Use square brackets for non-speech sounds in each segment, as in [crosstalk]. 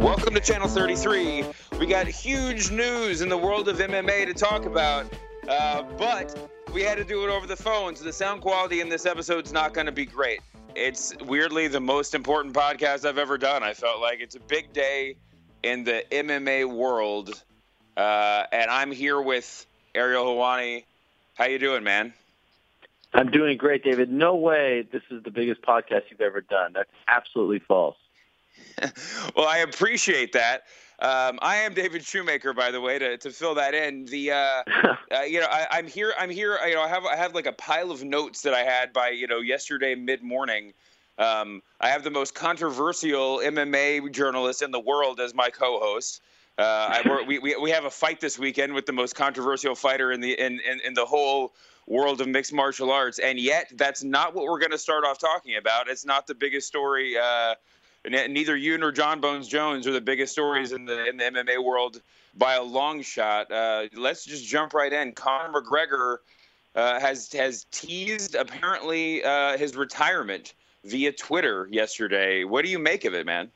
Welcome to Channel 33. We got huge news in the world of MMA to talk about, uh, but we had to do it over the phone, so the sound quality in this episode is not going to be great. It's weirdly the most important podcast I've ever done. I felt like it's a big day in the MMA world, uh, and I'm here with Ariel Helwani. How you doing, man? I'm doing great, David. No way this is the biggest podcast you've ever done. That's absolutely false. [laughs] well, I appreciate that. Um, I am David Shoemaker, by the way, to, to fill that in. The uh, [laughs] uh, you know I, am here. I'm here. You know I have I have like a pile of notes that I had by you know yesterday mid morning. Um, I have the most controversial MMA journalist in the world as my co-host. Uh, I, we, we, we have a fight this weekend with the most controversial fighter in the in, in, in the whole world of mixed martial arts, and yet that's not what we're going to start off talking about. It's not the biggest story. Uh, neither you nor Jon Bones Jones are the biggest stories in the in the MMA world by a long shot. Uh, let's just jump right in. Conor McGregor uh, has has teased apparently uh, his retirement via Twitter yesterday. What do you make of it, man?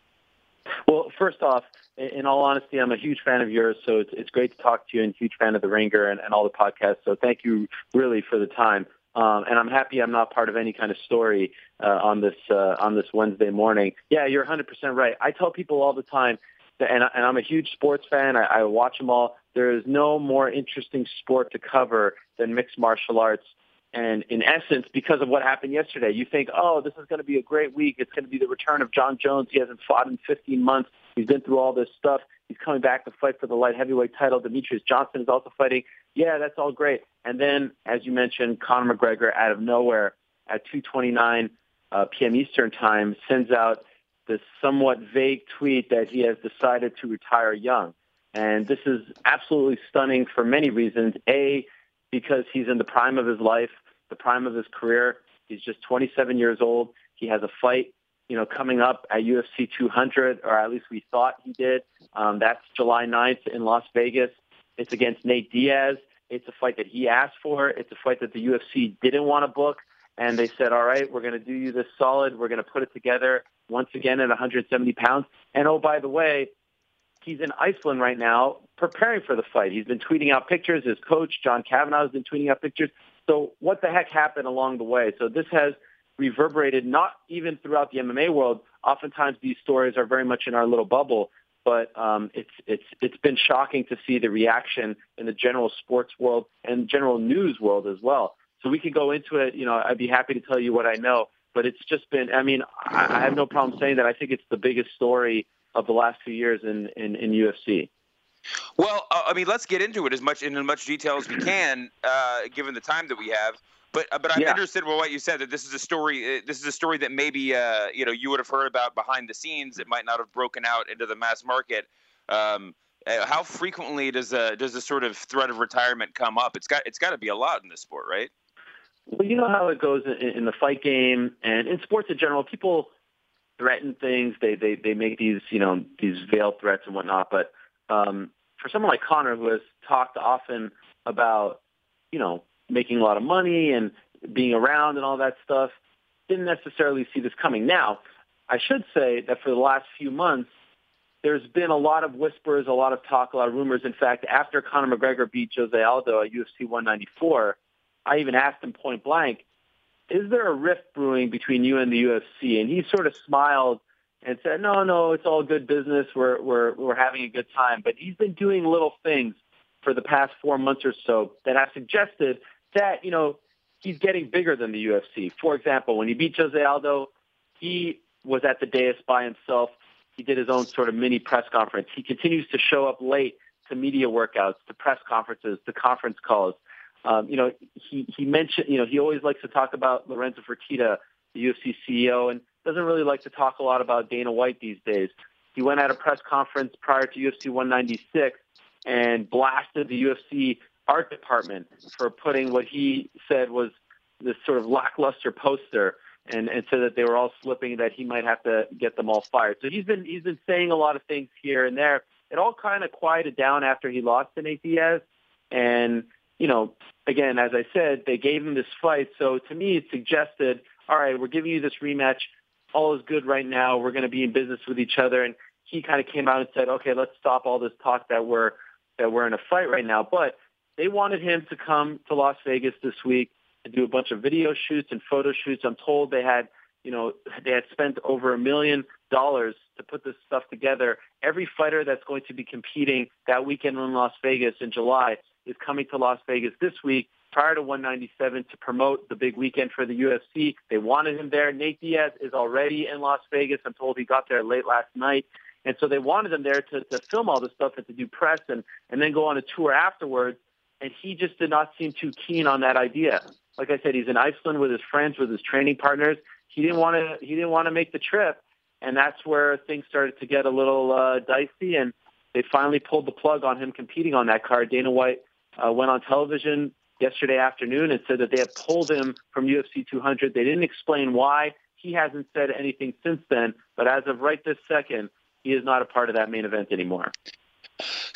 Well, first off, in all honesty, I'm a huge fan of yours, so it's it's great to talk to you and huge fan of the Ringer and, and all the podcasts. So thank you really for the time. Um, and I'm happy I'm not part of any kind of story uh, on this uh, on this Wednesday morning. Yeah, you're 100% right. I tell people all the time, that, and, and I'm a huge sports fan. I, I watch them all. There is no more interesting sport to cover than mixed martial arts. And in essence, because of what happened yesterday, you think, oh, this is going to be a great week. It's going to be the return of Jon Jones. He hasn't fought in 15 months. He's been through all this stuff. He's coming back to fight for the light heavyweight title. Demetrious Johnson is also fighting. Yeah, that's all great. And then, as you mentioned, Conor McGregor out of nowhere at 2:29 uh, p.m. Eastern time sends out this somewhat vague tweet that he has decided to retire young. And this is absolutely stunning for many reasons. A, because he's in the prime of his life the prime of his career. He's just 27 years old. He has a fight, you know, coming up at UFC 200, or at least we thought he did. Um, that's July 9th in Las Vegas. It's against Nate Diaz. It's a fight that he asked for. It's a fight that the UFC didn't want to book. And they said, all right, we're going to do you this solid. We're going to put it together once again at 170 pounds. And oh, by the way, he's in Iceland right now preparing for the fight. He's been tweeting out pictures. His coach, John Kavanagh, has been tweeting out pictures. So what the heck happened along the way? So this has reverberated not even throughout the MMA world. Oftentimes these stories are very much in our little bubble, but um, it's it's it's been shocking to see the reaction in the general sports world and general news world as well. So we could go into it. You know, I'd be happy to tell you what I know, but it's just been. I mean, I, I have no problem saying that. I think it's the biggest story of the last few years in in, in UFC. Well, uh, I mean, let's get into it as much in as much detail as we can, uh, given the time that we have. But uh, but I'm yeah. interested in what you said that this is a story. Uh, this is a story that maybe uh, you know you would have heard about behind the scenes. It might not have broken out into the mass market. Um, uh, how frequently does a does this sort of threat of retirement come up? It's got it's got to be a lot in this sport, right? Well, you know how it goes in, in the fight game and in sports in general. People threaten things. They they they make these you know these veiled threats and whatnot, but um, for someone like Conor, who has talked often about, you know, making a lot of money and being around and all that stuff, didn't necessarily see this coming. Now, I should say that for the last few months, there's been a lot of whispers, a lot of talk, a lot of rumors. In fact, after Conor McGregor beat Jose Aldo at UFC 194, I even asked him point blank, is there a rift brewing between you and the UFC? And he sort of smiled and said, "No, no, it's all good business. We're we're we're having a good time." But he's been doing little things for the past four months or so that have suggested that you know he's getting bigger than the UFC. For example, when he beat Jose Aldo, he was at the dais by himself. He did his own sort of mini press conference. He continues to show up late to media workouts, to press conferences, to conference calls. Um, you know, he he mentioned, you know, he always likes to talk about Lorenzo Fertitta, the UFC CEO, and doesn't really like to talk a lot about Dana White these days. He went at a press conference prior to UFC 196 and blasted the UFC art department for putting what he said was this sort of lackluster poster and, and said that they were all slipping that he might have to get them all fired. So he's been he's been saying a lot of things here and there. It all kind of quieted down after he lost to Nate Diaz, and you know, again, as I said, they gave him this fight. So to me, it suggested, all right, we're giving you this rematch. All is good right now. We're going to be in business with each other. And he kind of came out and said, okay, let's stop all this talk that we're that we're in a fight right now. But they wanted him to come to Las Vegas this week to do a bunch of video shoots and photo shoots. I'm told they had, you know, they had spent over a million dollars to put this stuff together. Every fighter that's going to be competing that weekend in Las Vegas in July is coming to Las Vegas this week prior to 197 to promote the big weekend for the UFC. They wanted him there. Nate Diaz is already in Las Vegas. I'm told he got there late last night. And so they wanted him there to, to film all this stuff and to do press and, and then go on a tour afterwards. And he just did not seem too keen on that idea. Like I said, he's in Iceland with his friends, with his training partners. He didn't want to. He didn't want to make the trip, and that's where things started to get a little uh, dicey. And they finally pulled the plug on him competing on that card. Dana White uh, went on television yesterday afternoon and said that they had pulled him from UFC 200. They didn't explain why. He hasn't said anything since then. But as of right this second, he is not a part of that main event anymore.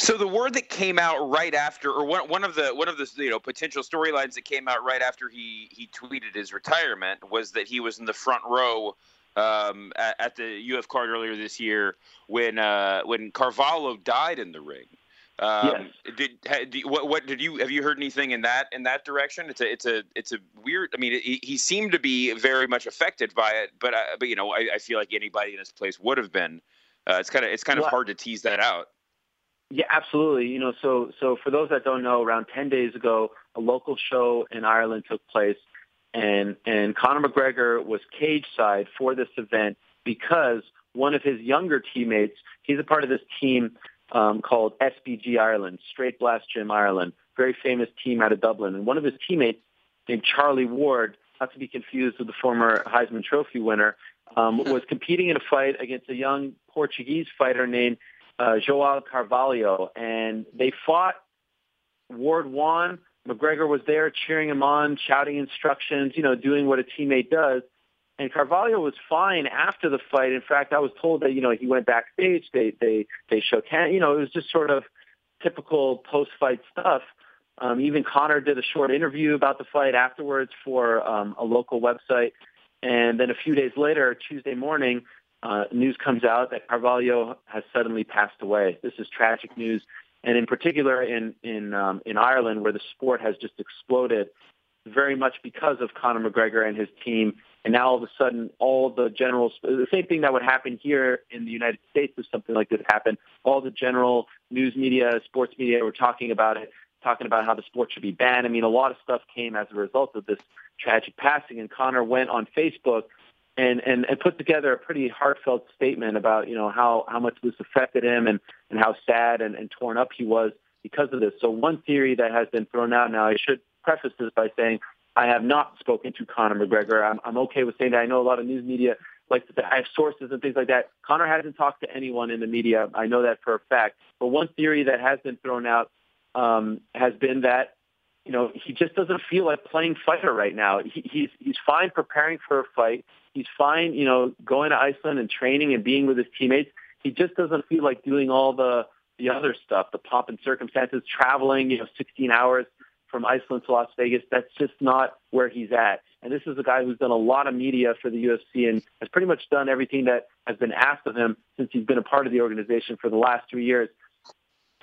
So the word that came out right after, or one, one of the one of the you know potential storylines that came out right after he he tweeted his retirement was that he was in the front row um, at, at, the UF card earlier this year when uh, when Carvalho died in the ring. Um, yes. Did, did, what what did you have you heard anything in that in that direction? It's a it's a it's a weird. I mean, it, he seemed to be very much affected by it, but uh, but you know, I, I, feel like anybody in his place would have been. Uh, it's kind of it's kind of hard to tease that out. Yeah, absolutely. You know, so so for those that don't know, around ten days ago, a local show in Ireland took place, and and Conor McGregor was cage side for this event because one of his younger teammates, he's a part of this team um, called SBG Ireland, Straight Blast Gym Ireland, very famous team out of Dublin, and one of his teammates named Charlie Ward, not to be confused with the former Heisman Trophy winner, um, was competing in a fight against a young Portuguese fighter named uh, Joao Carvalho, and they fought. Ward won. McGregor was there cheering him on, shouting instructions, you know, doing what a teammate does. And Carvalho was fine after the fight. In fact, I was told that you know he went backstage. They they they shook hands. You know, it was just sort of typical post-fight stuff. Um, even Conor did a short interview about the fight afterwards for um, a local website. And then a few days later, Tuesday morning, uh, news comes out that Carvalho has suddenly passed away. This is tragic news, and in particular in in um, in Ireland, where the sport has just exploded, very much because of Conor McGregor and his team. And now all of a sudden, all the general, the same thing that would happen here in the United States if something like this happened, all the general news media, sports media were talking about it, talking about how the sport should be banned. I mean, a lot of stuff came as a result of this tragic passing. And Conor went on Facebook and, and, and put together a pretty heartfelt statement about, you know, how, how much this affected him and, and how sad and, and torn up he was because of this. So one theory that has been thrown out now, I should preface this by saying I have not spoken to Conor McGregor. I'm, I'm okay with saying that. I know a lot of news media like I have sources and things like that. Conor hasn't talked to anyone in the media. I know that for a fact. But one theory that has been thrown out um, has been that you know, he just doesn't feel like playing fighter right now. He, he's he's fine preparing for a fight. He's fine, you know, going to Iceland and training and being with his teammates. He just doesn't feel like doing all the the other stuff, the pomp and circumstances, traveling, you know, 16 hours from Iceland to Las Vegas. That's just not where he's at. And this is a guy who's done a lot of media for the UFC and has pretty much done everything that has been asked of him since he's been a part of the organization for the last three years.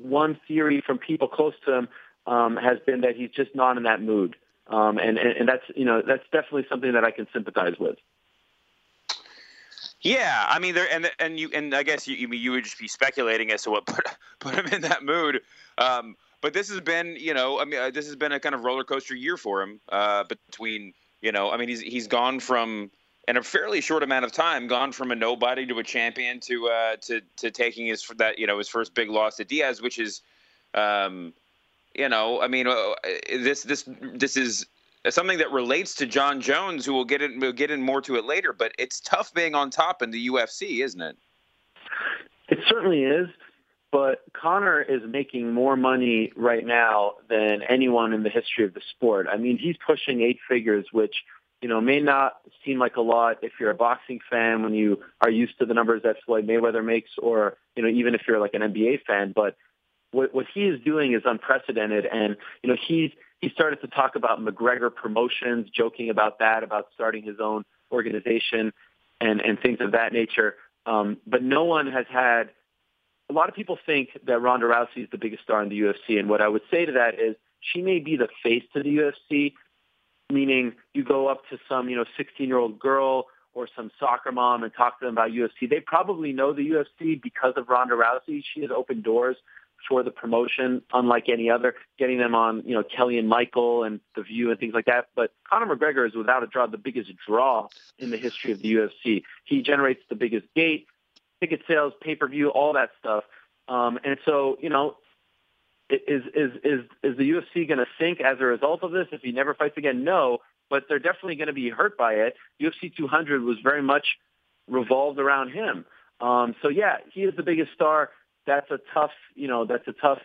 One theory from people close to him um, has been that he's just not in that mood. Um, and, and, and that's, you know, that's definitely something that I can sympathize with. Yeah, I mean, there and and you and I guess you you would just be speculating as to what [laughs] put put him in that mood. Um, but this has been, you know, I mean, uh, this has been a kind of roller coaster year for him. Uh, between, you know, I mean, he's he's gone from in a fairly short amount of time, gone from a nobody to a champion to uh, to to taking his that you know his first big loss to Diaz, which is, um, you know, I mean, uh, this this this is something that relates to Jon Jones, who will get in we'll get in more to it later. But it's tough being on top in the UFC, isn't it? It certainly is. But Conor is making more money right now than anyone in the history of the sport. I mean, he's pushing eight figures, which you know may not seem like a lot if you're a boxing fan when you are used to the numbers that Floyd Mayweather makes, or you know even if you're like an NBA fan. But what what he is doing is unprecedented, and you know he's he started to talk about McGregor Promotions, joking about that, about starting his own organization and, and things of that nature. Um, but no one has had, a lot of people think that Ronda Rousey is the biggest star in the UFC. And what I would say to that is she may be the face to the UFC, meaning you go up to some, you know, 16-year-old girl or some soccer mom and talk to them about UFC. They probably know the UFC because of Ronda Rousey. She has opened doors for the promotion, unlike any other, getting them on, you know, Kelly and Michael and The View and things like that. But Conor McGregor is without a draw the biggest draw in the history of the UFC. He generates the biggest gate, ticket sales, pay-per-view, all that stuff. Um, and so, you know, is is is is the UFC going to sink as a result of this if he never fights again? No, but they're definitely going to be hurt by it. UFC 200 was very much revolved around him. Um, so yeah, he is the biggest star that's a tough, you know, that's a tough,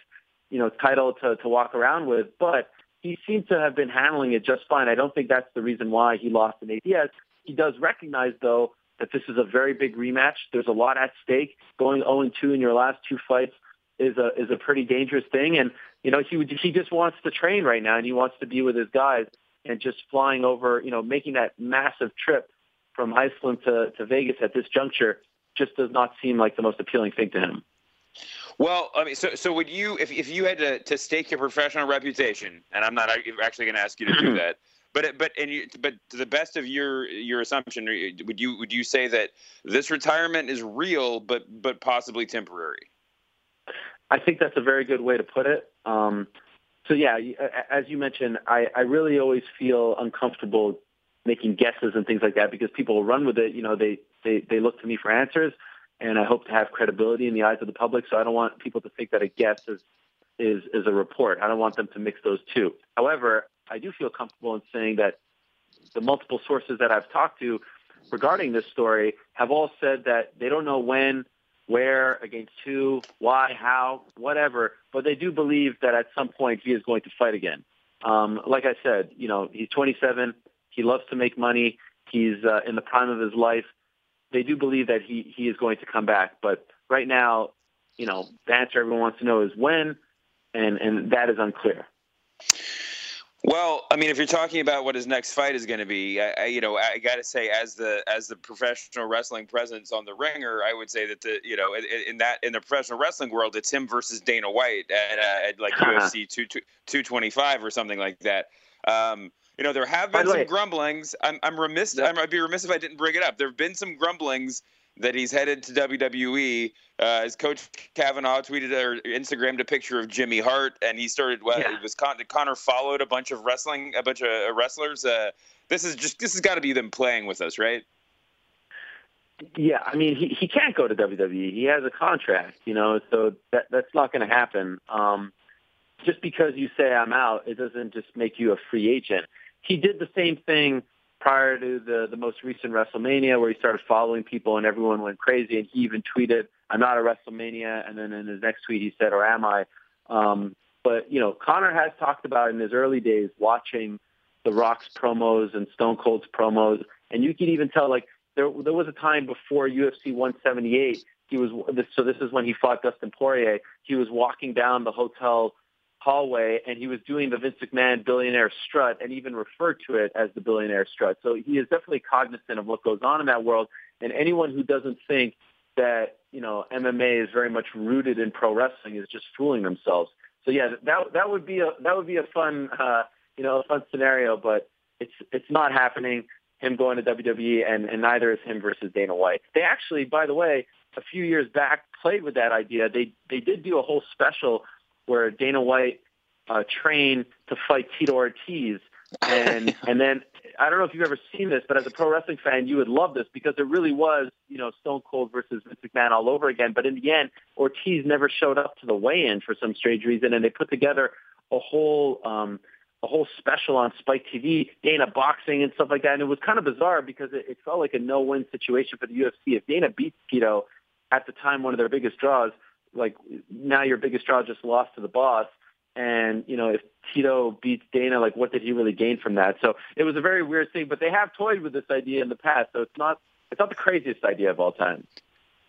you know, title to, to walk around with. But he seems to have been handling it just fine. I don't think that's the reason why he lost in ATS. He does recognize, though, that this is a very big rematch. There's a lot at stake. Going 0-2 in your last two fights is a is a pretty dangerous thing. And you know, he he just wants to train right now, and he wants to be with his guys. And just flying over, you know, making that massive trip from Iceland to, to Vegas at this juncture just does not seem like the most appealing thing to him. Well, I mean, so so would you, if if you had to to stake your professional reputation, and I'm not actually going to ask you to do [clears throat] that, but but and you, but to the best of your your assumption, would you would you say that this retirement is real, but but possibly temporary? I think that's a very good way to put it. Um, so yeah, as you mentioned, I, I really always feel uncomfortable making guesses and things like that because people run with it. You know, they they they look to me for answers and I hope to have credibility in the eyes of the public. So I don't want people to think that a guess is is is a report. I don't want them to mix those two. However, I do feel comfortable in saying that the multiple sources that I've talked to regarding this story have all said that they don't know when, where, against who, why, how, whatever, but they do believe that at some point he is going to fight again. Um, like I said, you know, he's 27. He loves to make money. He's uh, in the prime of his life they do believe that he he is going to come back. But right now, you know, the answer everyone wants to know is when, and and that is unclear. Well, I mean, if you're talking about what his next fight is going to be, I, I, you know, I got to say, as the as the professional wrestling presence on the ringer, I would say that the you know in, in that in the professional wrestling world, it's him versus Dana White at, uh, at like UFC two two twenty five or something like that. Um, you know, there have been some way, grumblings. I'm, I'm remiss. Yeah. I'd be remiss if I didn't bring it up. There have been some grumblings that he's headed to WWE. Uh, as Coach Kavanagh tweeted or Instagrammed a picture of Jimmy Hart, and he started. Well, yeah. it was Con- Conor followed a bunch of wrestling, a bunch of uh, wrestlers. Uh, this is just this has got to be them playing with us, right? Yeah, I mean, he he can't go to WWE. He has a contract, you know, so that that's not going to happen. Um, just because you say I'm out, it doesn't just make you a free agent he did the same thing prior to the the most recent WrestleMania, where he started following people and everyone went crazy. And he even tweeted, "I'm not a WrestleMania," and then in his next tweet he said, "Or am I?" Um, but you know, Conor has talked about in his early days watching the Rock's promos and Stone Cold's promos, and you can even tell like there there was a time before UFC 178. He was so this is when he fought Dustin Poirier. He was walking down the hotel hallway and he was doing the Vince McMahon billionaire strut and even referred to it as the billionaire strut. So he is definitely cognizant of what goes on in that world. And anyone who doesn't think that, you know, MMA is very much rooted in pro wrestling is just fooling themselves. So yeah, that that would be a that would be a fun uh, you know, a fun scenario, but it's it's not happening. Him going to WWE and, and neither is him versus Dana White. They actually, by the way, a few years back played with that idea. They they did do a whole special where Dana White uh, trained to fight Tito Ortiz, and [laughs] and then I don't know if you've ever seen this, but as a pro wrestling fan, you would love this because it really was you know Stone Cold versus Vince McMahon all over again. But in the end, Ortiz never showed up to the weigh-in for some strange reason, and they put together a whole. Um, a whole special on Spike TV, Dana boxing and stuff like that. And it was kind of bizarre because it, it felt like a no-win situation for the UFC. If Dana beats Tito at the time, one of their biggest draws, like now your biggest draw just lost to the boss. And, you know, if Tito beats Dana, like what did he really gain from that? So it was a very weird thing, but they have toyed with this idea in the past. So it's not, it's not the craziest idea of all time.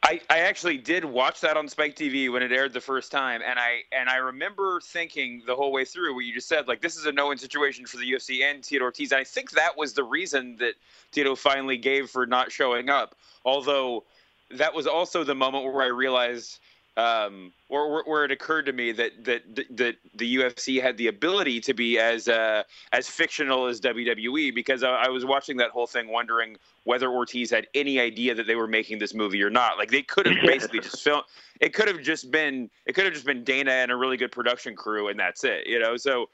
I, I actually did watch that on Spike TV when it aired the first time, and I and I remember thinking the whole way through what you just said, like this is a no-win situation for the UFC and Tito Ortiz. And I think that was the reason that Tito finally gave for not showing up. Although that was also the moment where I realized um, or where it occurred to me that that that the UFC had the ability to be as uh, as fictional as WWE because I, I, was watching that whole thing wondering whether Ortiz had any idea that they were making this movie or not. Like they could have basically just filmed. It could have just been it could have just been Dana and a really good production crew and that's it. You know, so.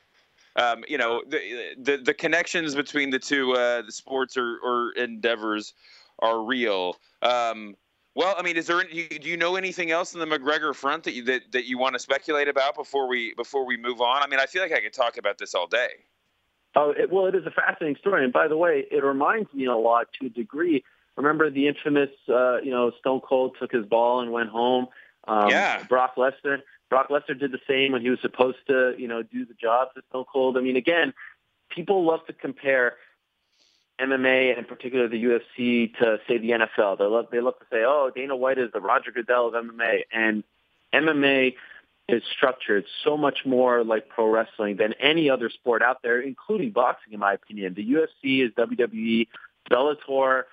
Um, you know the, the the connections between the two uh, the sports or, or endeavors are real. Um, well, I mean, is there? Do you know anything else in the McGregor front that you that, that you want to speculate about before we before we move on? I mean, I feel like I could talk about this all day. Oh, it, well, it is a fascinating story, and by the way, it reminds me a lot to a degree. Remember the infamous, uh, you know, Stone Cold took his ball and went home. Um, yeah. Brock Lesnar. Brock Lesnar did the same when he was supposed to, you know, do the job to Stone Cold. I mean, again, people love to compare MMA and in particular the UFC to say the NFL. They look they look to say, oh, Dana White is the Roger Goodell of MMA, and MMA is structured so much more like pro wrestling than any other sport out there, including boxing, in my opinion. The UFC is WWE, Bellator,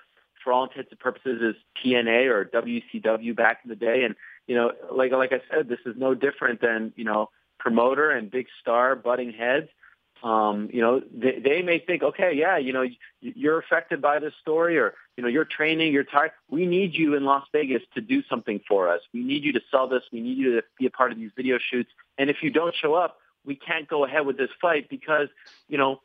for all intents and purposes, is TNA or WCW back in the day, and you know, like like I said, this is no different than you know promoter and big star butting heads um, you know, they, they may think, okay, yeah, you know, you're affected by this story or, you know, you're training, you're tired. We need you in Las Vegas to do something for us. We need you to sell this. We need you to be a part of these video shoots. And if you don't show up, we can't go ahead with this fight because, you know,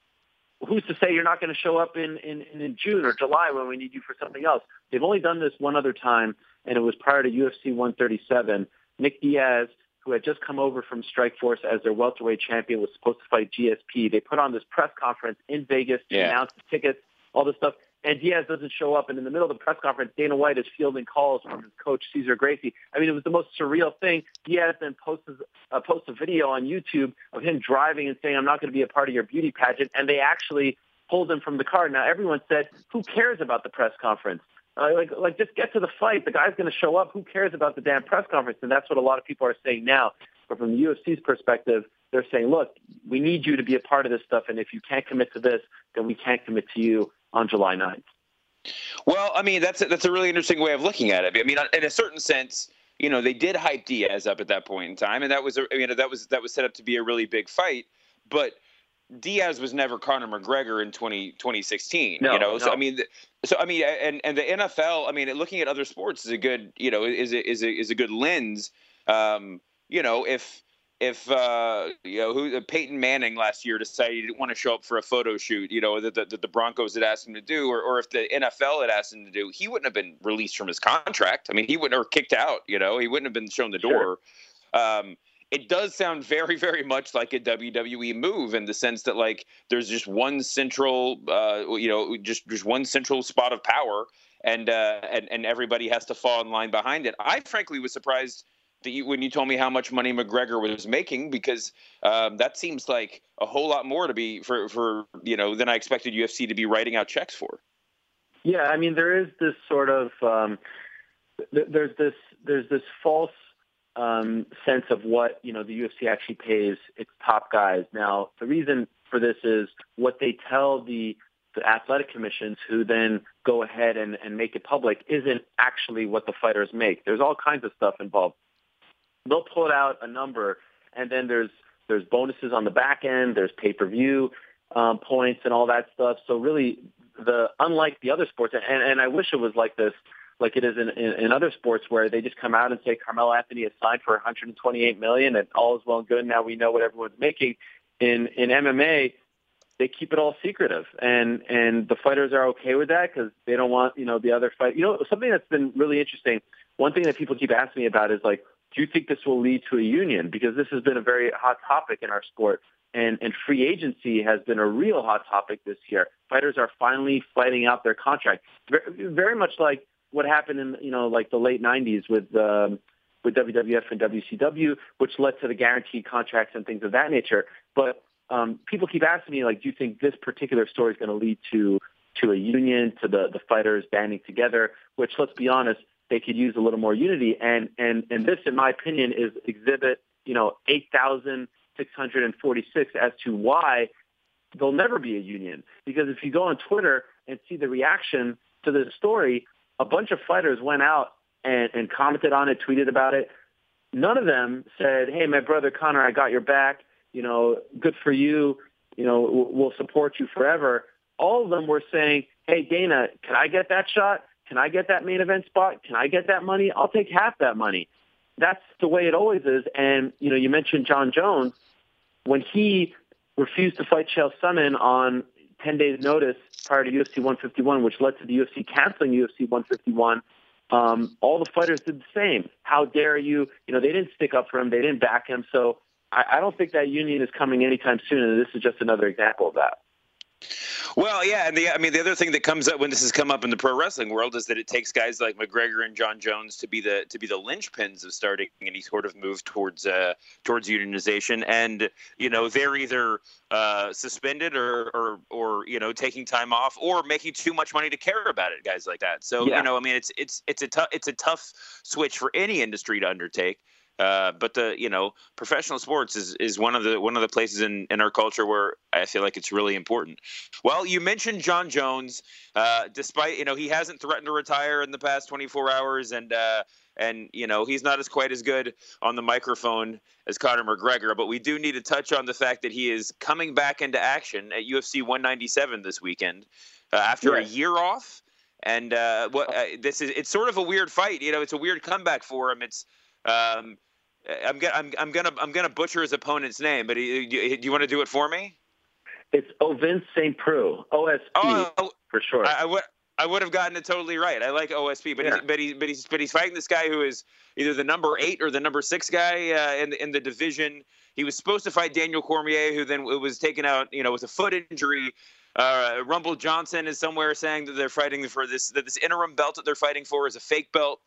who's to say you're not going to show up in, in, in June or July when we need you for something else? They've only done this one other time, and it was prior to UFC 137. Nick Diaz who had just come over from Strikeforce as their welterweight champion, was supposed to fight GSP. They put on this press conference in Vegas to yeah. announce the tickets, all this stuff. And Diaz doesn't show up. And in the middle of the press conference, Dana White is fielding calls from his coach, Cesar Gracie. I mean, it was the most surreal thing. Diaz then posts, uh, posts a video on YouTube of him driving and saying, I'm not going to be a part of your beauty pageant. And they actually pulled him from the car. Now, everyone said, who cares about the press conference? Uh, like, like just get to the fight. The guy's going to show up. Who cares about the damn press conference? And that's what a lot of people are saying now. But from the UFC's perspective, they're saying, look, we need you to be a part of this stuff. And if you can't commit to this, then we can't commit to you on July 9th. Well, I mean, that's a, that's a really interesting way of looking at it. I mean, in a certain sense, you know, they did hype Diaz up at that point in time, and that was, a, I mean, that was that was set up to be a really big fight. But Diaz was never Conor McGregor in 20, 2016. No, you know, no. so I mean, so I mean, and and the NFL, I mean, looking at other sports is a good, you know, is a, is a, is a good lens. Um, you know, if if uh, you know who Peyton Manning last year decided he didn't want to show up for a photo shoot, you know, that the, the, Broncos had asked him to do, or, or if the NFL had asked him to do, he wouldn't have been released from his contract. I mean, he wouldn't have kicked out. You know, he wouldn't have been shown the door. Sure. Um, it does sound very very much like a WWE move in the sense that like there's just one central uh, you know just just one central spot of power and uh, and and everybody has to fall in line behind it. I frankly was surprised that you, when you told me how much money McGregor was making because um, that seems like a whole lot more to be for for you know than I expected UFC to be writing out checks for. Yeah, I mean there is this sort of um, th- there's this there's this false um, sense of what you know the UFC actually pays its top guys. Now, the reason for this is what they tell the the athletic commissions, who then go ahead and, and make it public, isn't actually what the fighters make. There's all kinds of stuff involved. They'll put out a number, and then there's there's bonuses on the back end. There's pay per view um, points and all that stuff. So really, the unlike the other sports, and, and I wish it was like this like it is in, in, in other sports where they just come out and say Carmelo Anthony is signed for 128 million and all is well and good. Now we know what everyone's making. In in MMA, they keep it all secretive, and and the fighters are okay with that because they don't want you know the other fight. You know something that's been really interesting. One thing that people keep asking me about is like, do you think this will lead to a union? Because this has been a very hot topic in our sport. And, and free agency has been a real hot topic this year. Fighters are finally fighting out their contract. Very, very much like what happened in you know like the late '90s with um, with WWF and WCW, which led to the guaranteed contracts and things of that nature. But um, people keep asking me like, do you think this particular story is going to lead to to a union, to the the fighters banding together? Which, let's be honest, they could use a little more unity. And and and this, in my opinion, is exhibit you know eight thousand six hundred and forty six as to why there'll never be a union. Because if you go on Twitter and see the reaction to this story, a bunch of fighters went out and, and commented on it, tweeted about it. None of them said, "Hey, my brother Conor, I got your back. You know, good for you. You know, we'll support you forever." All of them were saying, "Hey, Dana, can I get that shot? Can I get that main event spot? Can I get that money? I'll take half that money." That's the way it always is. And you know, you mentioned Jon Jones when he refused to fight Chael Sonnen on 10 days notice prior to UFC 151, which led to the UFC canceling UFC 151. Um, all the fighters did the same. How dare you? You know, they didn't stick up for him. They didn't back him. So I, I don't think that union is coming anytime soon. And this is just another example of that. Well, yeah, and the I mean the other thing that comes up when this has come up in the pro wrestling world is that it takes guys like McGregor and Jon Jones to be the to be the linchpins of starting any sort of move towards uh, towards unionization, and you know they're either uh, suspended or, or or you know taking time off or making too much money to care about it, guys like that. So yeah. you know, I mean, it's it's it's a tough it's a tough switch for any industry to undertake. Uh, but the you know professional sports is, is one of the one of the places in, in our culture where I feel like it's really important. Well, you mentioned Jon Jones. Uh, despite you know he hasn't threatened to retire in the past 24 hours, and uh, and you know he's not as quite as good on the microphone as Conor McGregor. But we do need to touch on the fact that he is coming back into action at UFC 197 this weekend uh, after a year off. And uh, what uh, this is, it's sort of a weird fight. You know, it's a weird comeback for him. It's um, I'm gonna I'm, I'm gonna I'm gonna butcher his opponent's name, but he, do you want to do it for me? It's Ovince St. Preux, OSP oh, for sure. I, I would I would have gotten it totally right. I like OSP, but yeah. he's, but he but he's but he's fighting this guy who is either the number eight or the number six guy uh, in the, in the division. He was supposed to fight Daniel Cormier, who then was taken out, you know, with a foot injury. Uh, Rumble Johnson is somewhere saying that they're fighting for this that this interim belt that they're fighting for is a fake belt.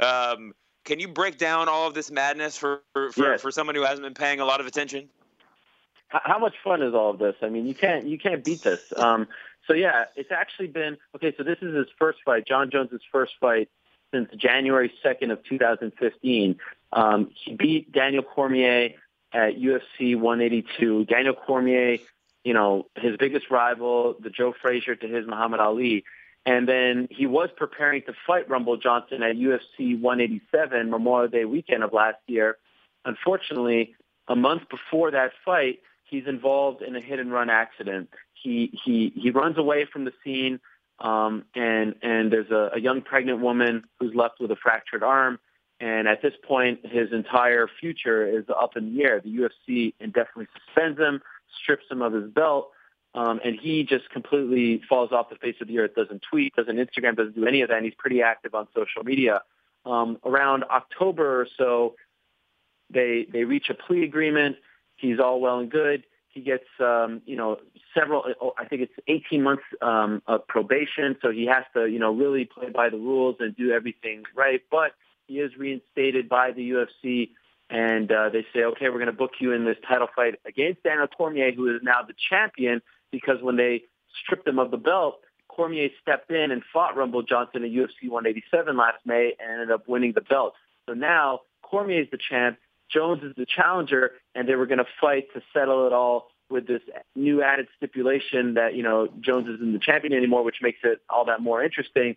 Um, can you break down all of this madness for for, yes. for someone who hasn't been paying a lot of attention? How much fun is all of this? I mean, you can't you can't beat this. Um, so yeah, it's actually been okay. So this is his first fight, Jon Jones's first fight since January second of 2015. Um, he beat Daniel Cormier at UFC 182. Daniel Cormier, you know, his biggest rival, the Joe Frazier to his Muhammad Ali. And then he was preparing to fight Rumble Johnson at UFC 187 Memorial Day weekend of last year. Unfortunately, a month before that fight, he's involved in a hit and run accident. He he he runs away from the scene, um, and and there's a, a young pregnant woman who's left with a fractured arm. And at this point, his entire future is up in the air. The UFC indefinitely suspends him, strips him of his belt, um, and he just completely falls off the face of the earth, doesn't tweet, doesn't Instagram, doesn't do any of that. And he's pretty active on social media. Um, around October or so, they they reach a plea agreement. He's all well and good. He gets, um, you know, several. Oh, I think it's 18 months um, of probation, so he has to, you know, really play by the rules and do everything right. But he is reinstated by the UFC and uh, they say, okay, we're going to book you in this title fight against Daniel Cormier, who is now the champion because when they stripped him of the belt, Cormier stepped in and fought Rumble Johnson at UFC 187 last May and ended up winning the belt. So now Cormier is the champ, Jones is the challenger, and they were going to fight to settle it all with this new added stipulation that, you know, Jones isn't the champion anymore, which makes it all that more interesting.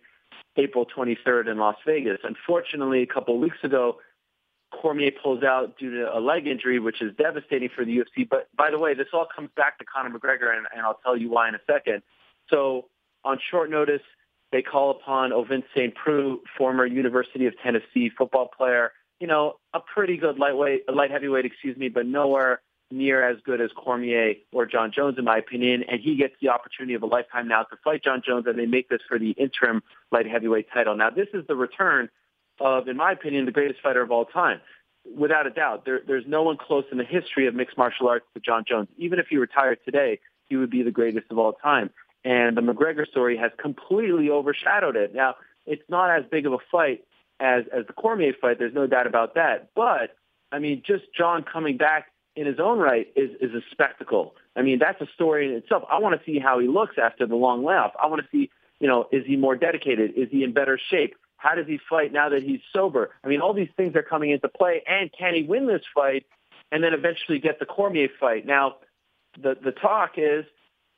April 23rd in Las Vegas. Unfortunately, a couple of weeks ago, Cormier pulls out due to a leg injury, which is devastating for the UFC. But by the way, this all comes back to Conor McGregor, and, and I'll tell you why in a second. So on short notice, they call upon Ovince St. Preux, former University of Tennessee football player. You know, a pretty good lightweight, light heavyweight, excuse me, but nowhere near as good as Cormier or Jon Jones, in my opinion. And he gets the opportunity of a lifetime now to fight Jon Jones, and they make this for the interim light heavyweight title. Now, this is the return of, in my opinion, the greatest fighter of all time. Without a doubt, there, there's no one close in the history of mixed martial arts to Jon Jones. Even if he retired today, he would be the greatest of all time. And the McGregor story has completely overshadowed it. Now, it's not as big of a fight as, as the Cormier fight. There's no doubt about that. But, I mean, just Jon coming back in his own right is, is a spectacle. I mean, that's a story in itself. I want to see how he looks after the long layoff. I want to see, you know, is he more dedicated? Is he in better shape? How does he fight now that he's sober? I mean, all these things are coming into play. And can he win this fight and then eventually get the Cormier fight? Now, the the talk is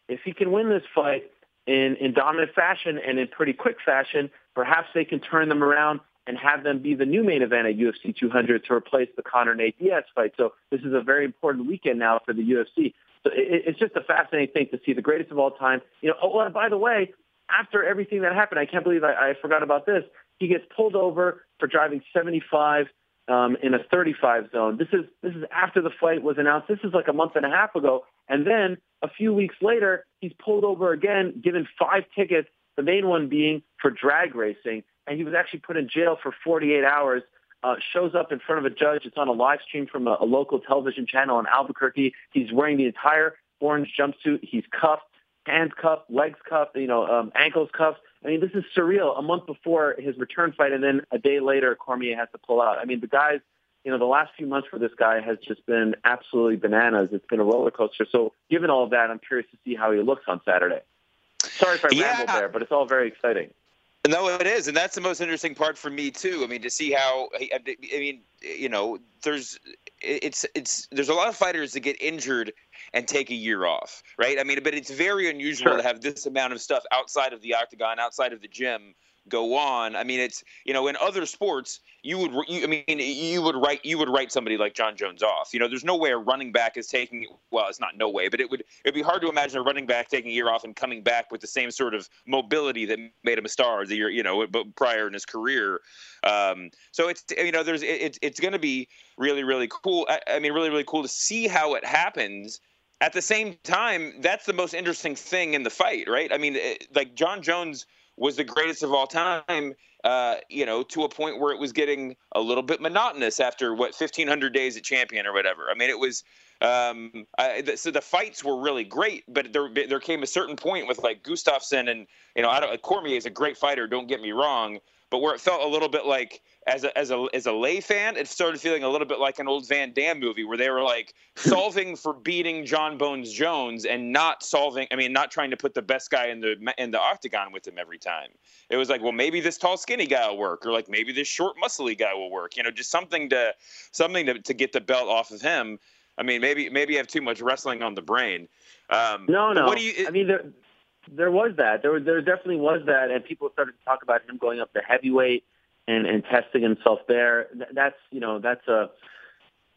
if he can win this fight in in dominant fashion and in pretty quick fashion, perhaps they can turn them around and have them be the new main event at UFC 200 to replace the Conor Nate Diaz fight. So this is a very important weekend now for the UFC. So it, it's just a fascinating thing to see the greatest of all time. You know, oh, and by the way, after everything that happened, I can't believe I, I forgot about this. He gets pulled over for driving 75 um, in a 35 zone. This is this is after the fight was announced. This is like a month and a half ago, and then a few weeks later, he's pulled over again, given five tickets. The main one being for drag racing, and he was actually put in jail for 48 hours. Uh, shows up in front of a judge. It's on a live stream from a, a local television channel in Albuquerque. He's wearing the entire orange jumpsuit. He's cuffed, hands cuffed, legs cuffed, you know, um, ankles cuffed. I mean, this is surreal. A month before his return fight, and then a day later, Cormier has to pull out. I mean, the guy's, you know, the last few months for this guy has just been absolutely bananas. It's been a roller coaster. So, given all of that, I'm curious to see how he looks on Saturday. Sorry if I yeah. rambled there, but it's all very exciting. No, it is, and that's the most interesting part for me too. I mean, to see how I mean, you know, there's it's it's there's a lot of fighters that get injured and take a year off, right? I mean, but it's very unusual sure. to have this amount of stuff outside of the octagon, outside of the gym go on. I mean, it's you know, in other sports, you would, you, I mean, you would write you would write somebody like Jon Jones off. You know, there's no way a running back is taking. Well, it's not no way, but it would it'd be hard to imagine a running back taking a year off and coming back with the same sort of mobility that made him a star the year you know prior in his career. Um, so it's you know, there's it, it's going to be really really cool. I, I mean, really really cool to see how it happens at the same time, that's the most interesting thing in the fight, right? I mean, it, like Jon Jones was the greatest of all time. Uh, you know, to a point where it was getting a little bit monotonous after what 1500 days at champion or whatever. I mean, it was um, I, so the fights were really great, but there there came a certain point with like Gustafsson and you know, I don't, Cormier is a great fighter. Don't get me wrong, but where it felt a little bit like as a as a as a lay fan, it started feeling a little bit like an old Van Damme movie where they were like solving for beating Jon Bones Jones and not solving. I mean, not trying to put the best guy in the in the octagon with him every time. It was like, well, maybe this tall, skinny guy will work, or like maybe this short, muscly guy will work. You know, just something to something to, to get the belt off of him. I mean, maybe maybe I have too much wrestling on the brain. Um, no, no. What do you? It, I mean, there there was that. There there definitely was that, and people started to talk about him going up to heavyweight and and testing himself there. That's you know that's a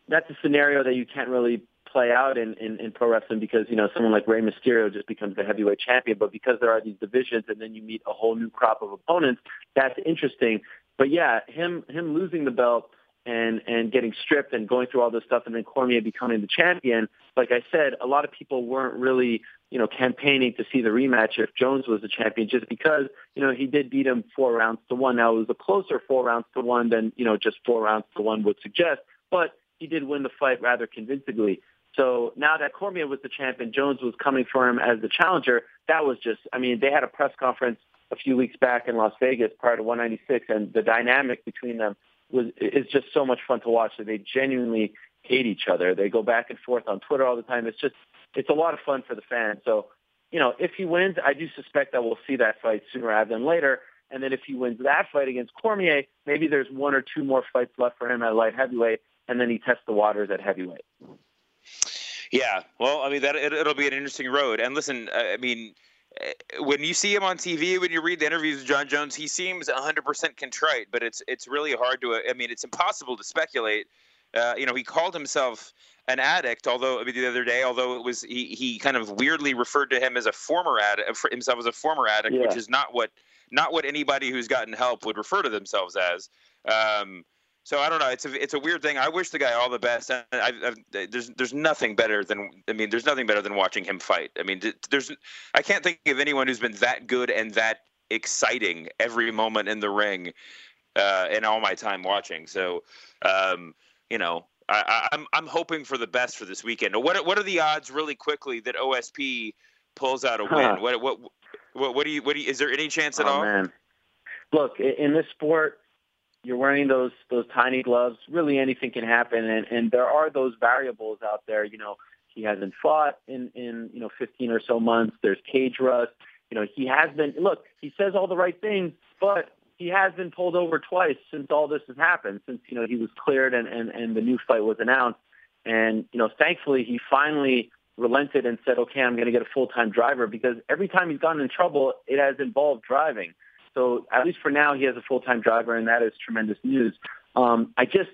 that's a scenario that you can't really play out in, in, in pro wrestling because you know someone like Rey Mysterio just becomes the heavyweight champion, but because there are these divisions and then you meet a whole new crop of opponents, that's interesting. But yeah, him him losing the belt and and getting stripped and going through all this stuff and then Cormier becoming the champion, like I said, a lot of people weren't really you know, campaigning to see the rematch if Jones was the champion, just because you know he did beat him four rounds to one. Now it was a closer four rounds to one than you know just four rounds to one would suggest, but he did win the fight rather convincingly. So now that Cormier was the champion, Jones was coming for him as the challenger. That was just, I mean, they had a press conference a few weeks back in Las Vegas prior to 196, and the dynamic between them was is just so much fun to watch. That they genuinely hate each other. They go back and forth on Twitter all the time. It's just it's a lot of fun for the fans. So, you know, if he wins, I do suspect that we'll see that fight sooner rather than later. And then if he wins that fight against Cormier, maybe there's one or two more fights left for him at light heavyweight, and then he tests the waters at heavyweight. Yeah, well, I mean that it, will be an interesting road. And listen, I mean, eh, when you see him on TV, when you read the interviews with Jon Jones, he seems 100% contrite. But it's it's really hard to. I mean, it's impossible to speculate. Uh, you know, he called himself an addict. Although I mean, the other day, although it was he, he kind of weirdly referred to him as a former addict, himself as a former addict, yeah. which is not what not what anybody who's gotten help would refer to themselves as. Um, so I don't know. It's a it's a weird thing. I wish the guy all the best. I, I, there's there's nothing better than I mean there's nothing better than watching him fight. I mean there's I can't think of anyone who's been that good and that exciting every moment in the ring uh, in all my time watching. So um, you know I, am I'm, I'm hoping for the best for this weekend. What what are the odds, really quickly, that OSP pulls out a win? Huh. What, what what what do you what do you, is there any chance at oh, all? Man. Look, in this sport, you're wearing those those tiny gloves. Really, anything can happen, and and there are those variables out there. You know, he hasn't fought in in you know 15 or so months. There's cage rust. You know, he has been. Look, he says all the right things, but he has been pulled over twice since all this has happened, since, you know, he was cleared and, and, and the new fight was announced. And, you know, thankfully he finally relented and said, okay, I'm going to get a full-time driver because every time he's gotten in trouble, it has involved driving. So at least for now, he has a full-time driver, and that is tremendous news. Um, I just,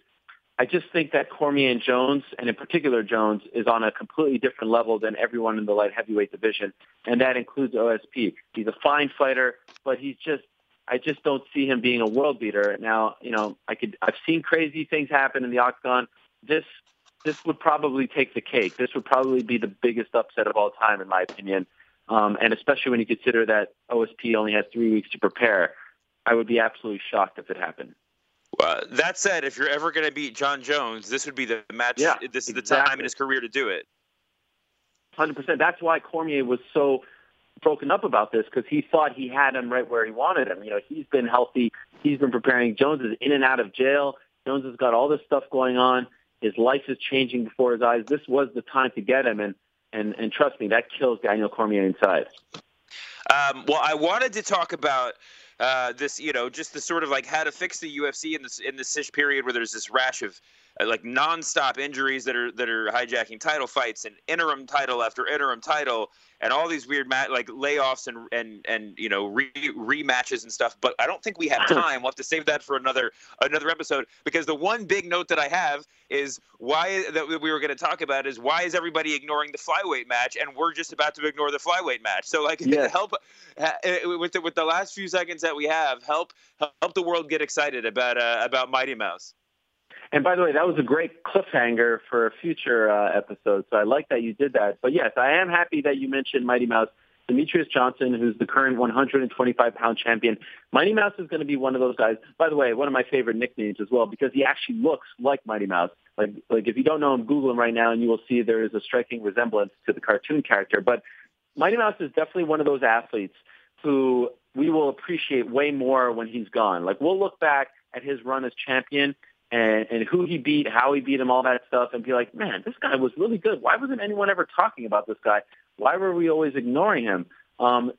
I just think that Cormier and Jones, and in particular Jones, is on a completely different level than everyone in the light heavyweight division, and that includes OSP. He's a fine fighter, but he's just I just don't see him being a world beater. Now, you know, I could I've seen crazy things happen in the octagon. This this would probably take the cake. This would probably be the biggest upset of all time, in my opinion. Um, and especially when you consider that OSP only has three weeks to prepare, I would be absolutely shocked if it happened. Well, that said, if you're ever going to beat Jon Jones, this would be the match. Yeah, this is exactly. the time in his career to do it. Hundred percent. That's why Cormier was so broken up about this because he thought he had him right where he wanted him. You know, he's been healthy. He's been preparing. Jones is in and out of jail. Jones has got all this stuff going on. His life is changing before his eyes. This was the time to get him, and and and trust me, that kills Daniel Cormier inside. Um, well, I wanted to talk about uh, this, you know, just the sort of like how to fix the UFC in this in this period where there's this rash of uh, like nonstop injuries that are that are hijacking title fights and interim title after interim title and all these weird mat- like layoffs and and and you know re- rematches and stuff. But I don't think we have time. We'll have to save that for another another episode because the one big note that I have is why that we were going to talk about is why is everybody ignoring the flyweight match and we're just about to ignore the flyweight match. So like Yeah. help uh, with the, with the last few seconds that we have help help the world get excited about uh, about Mighty Mouse. And by the way, that was a great cliffhanger for a future uh, episode. So I like that you did that. But yes, I am happy that you mentioned Mighty Mouse. Demetrious Johnson, who's the current 125 pound champion. Mighty Mouse is going to be one of those guys. By the way, one of my favorite nicknames as well because he actually looks like Mighty Mouse. Like, like if you don't know him, Google him right now, and you will see there is a striking resemblance to the cartoon character. But Mighty Mouse is definitely one of those athletes who we will appreciate way more when he's gone. Like we'll look back at his run as champion and, and who he beat, how he beat him, all that stuff, and be like, man, this guy was really good. Why wasn't anyone ever talking about this guy? Why were we always ignoring him? Um,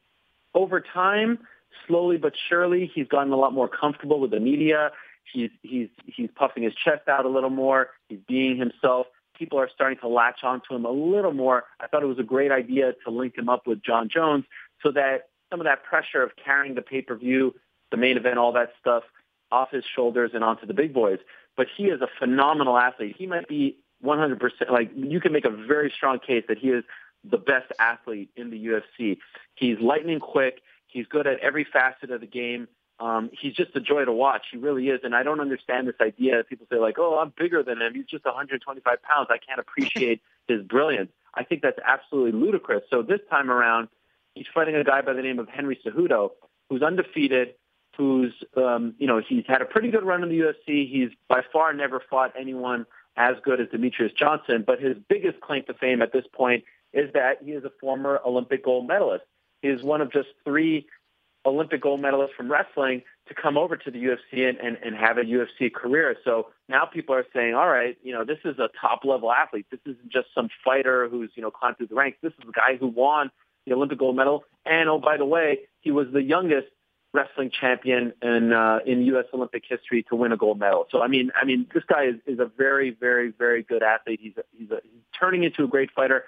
over time, slowly but surely, he's gotten a lot more comfortable with the media. He's he's he's puffing his chest out a little more. He's being himself. People are starting to latch onto him a little more. I thought it was a great idea to link him up with Jon Jones so that some of that pressure of carrying the pay-per-view, the main event, all that stuff off his shoulders and onto the big boys. But he is a phenomenal athlete. He might be 100%, like you can make a very strong case that he is the best athlete in the UFC. He's lightning quick. He's good at every facet of the game. Um, he's just a joy to watch. He really is. And I don't understand this idea. That people say like, oh, I'm bigger than him. He's just 125 pounds. I can't appreciate [laughs] his brilliance. I think that's absolutely ludicrous. So this time around, he's fighting a guy by the name of Henry Cejudo, who's undefeated, who's, um, you know, he's had a pretty good run in the UFC. He's by far never fought anyone as good as Demetrious Johnson, but his biggest claim to fame at this point is that he is a former Olympic gold medalist. He is one of just three Olympic gold medalists from wrestling to come over to the UFC and, and, and have a UFC career. So now people are saying, all right, you know, this is a top level athlete. This isn't just some fighter who's, you know, climbed through the ranks. This is a guy who won the Olympic gold medal. And oh, by the way, he was the youngest wrestling champion in uh, in U.S. Olympic history to win a gold medal. So I mean, I mean, this guy is, is a very, very, very good athlete. He's a, he's, a, he's turning into a great fighter.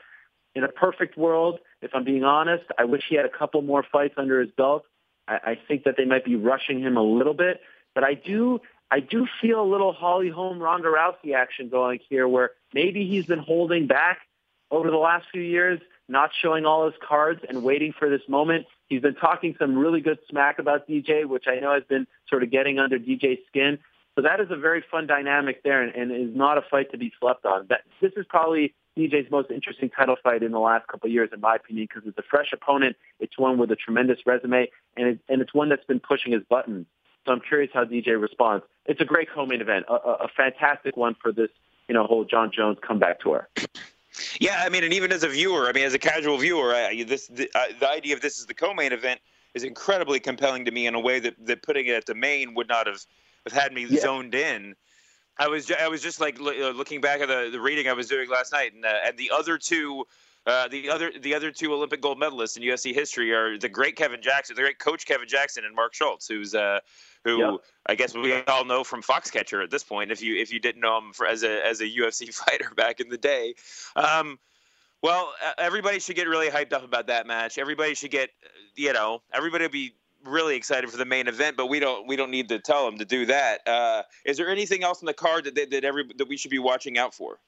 In a perfect world, if I'm being honest, I wish he had a couple more fights under his belt. I, I think that they might be rushing him a little bit, but I do. I do feel a little Holly Holm Ronda Rousey action going here where maybe he's been holding back over the last few years, not showing all his cards and waiting for this moment. He's been talking some really good smack about DJ, which I know has been sort of getting under DJ's skin. So that is a very fun dynamic there and, and is not a fight to be slept on. That, this is probably DJ's most interesting title fight in the last couple of years, in my opinion, because it's a fresh opponent. It's one with a tremendous resume, and, it, and it's one that's been pushing his buttons. So I'm curious how DJ responds. It's a great co-main event, a, a, a fantastic one for this, you know, whole Jon Jones comeback tour. Yeah, I mean, and even as a viewer, I mean, as a casual viewer, I, this the, uh, the idea of this as the co-main event is incredibly compelling to me in a way that, that putting it at the main would not have, have had me Yeah. zoned in. I was I was just like uh, looking back at the, the reading I was doing last night, and uh, and the other two uh, the other the other two Olympic gold medalists in UFC history are the great Kevin Jackson, the great coach Kevin Jackson, and Mark Schultz, who's uh, who yep. I guess we all know from Foxcatcher at this point. If you if you didn't know him for, as a as a UFC [laughs] fighter back in the day. Um, well, everybody should get really hyped up about that match. Everybody should get, you know, everybody will be really excited for the main event, but we don't we don't need to tell them to do that. Uh, is there anything else in the card that that, that every that we should be watching out for?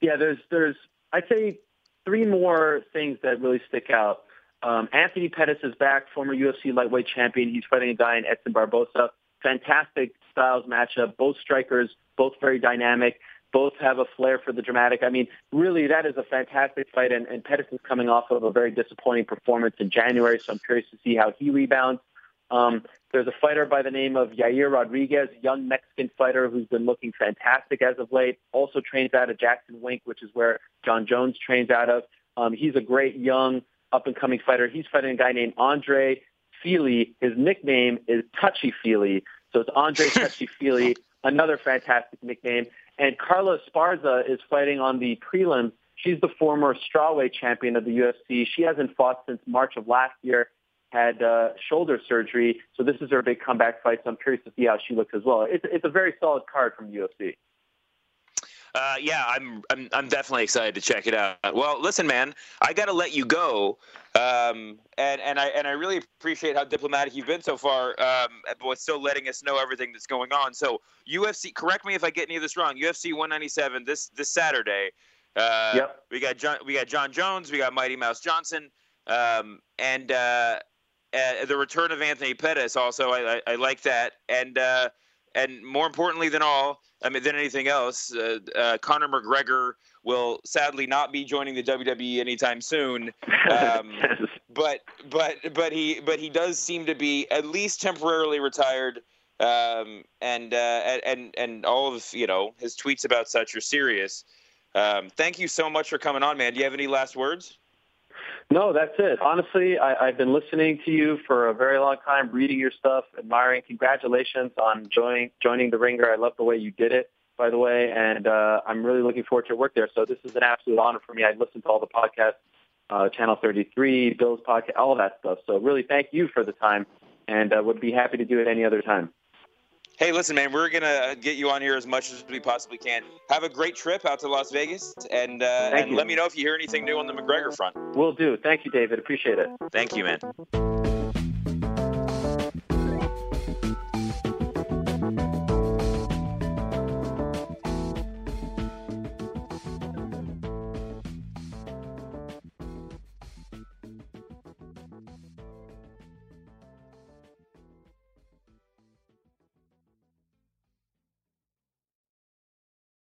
Yeah, there's there's I'd say three more things that really stick out. Um, Anthony Pettis is back, former UFC lightweight champion. He's fighting a guy in Edson Barboza. Fantastic styles matchup. Both strikers, both very dynamic. Both have a flair for the dramatic. I mean, really, that is a fantastic fight. And, and Pettis is coming off of a very disappointing performance in January, so I'm curious to see how he rebounds. Um, there's a fighter by the name of Yair Rodriguez, young Mexican fighter who's been looking fantastic as of late. Also trains out of Jackson Wink, which is where Jon Jones trains out of. Um, he's a great young up and coming fighter. He's fighting a guy named Andre Fili. His nickname is Touchy Feely. So it's Andre [laughs] Touchy Feely, another fantastic nickname. And Carla Esparza is fighting on the prelims. She's the former strawweight champion of the UFC. She hasn't fought since March of last year, had uh, shoulder surgery. So this is her big comeback fight. So I'm curious to see how she looks as well. It's, it's a very solid card from UFC. Uh, yeah, I'm, I'm I'm definitely excited to check it out. Well, listen, man, I got to let you go, um, and and I and I really appreciate how diplomatic you've been so far, um, but still letting us know everything that's going on. So UFC, correct me if I get any of this wrong. UFC 197 this this Saturday. Uh, yep. We got Jon, we got Jon Jones, we got Mighty Mouse Johnson, um, and uh, uh, the return of Anthony Pettis. Also, I, I, I like that, and uh, and more importantly than all, I mean, than anything else, uh, uh, Conor McGregor will sadly not be joining the WWE anytime soon. [laughs] Um, but but but he but he does seem to be at least temporarily retired. Um, and uh, and and all of you know his tweets about such are serious. Um, thank you so much for coming on, man. Do you have any last words? No, that's it. Honestly, I, I've been listening to you for a very long time, reading your stuff, admiring. Congratulations on joining joining the Ringer. I love the way you did it, by the way, and uh, I'm really looking forward to your work there. So this is an absolute honor for me. I listened to all the podcasts, uh, Channel 33, Bill's podcast, all that stuff. So really, thank you for the time, and uh, would be happy to do it any other time. Hey, listen, man, we're gonna get you on here as much as we possibly can. Have a great trip out to Las Vegas, and uh, and you. let me know if you hear anything new on the McGregor front. Will do. Thank you, David. Appreciate it. Thank you, man.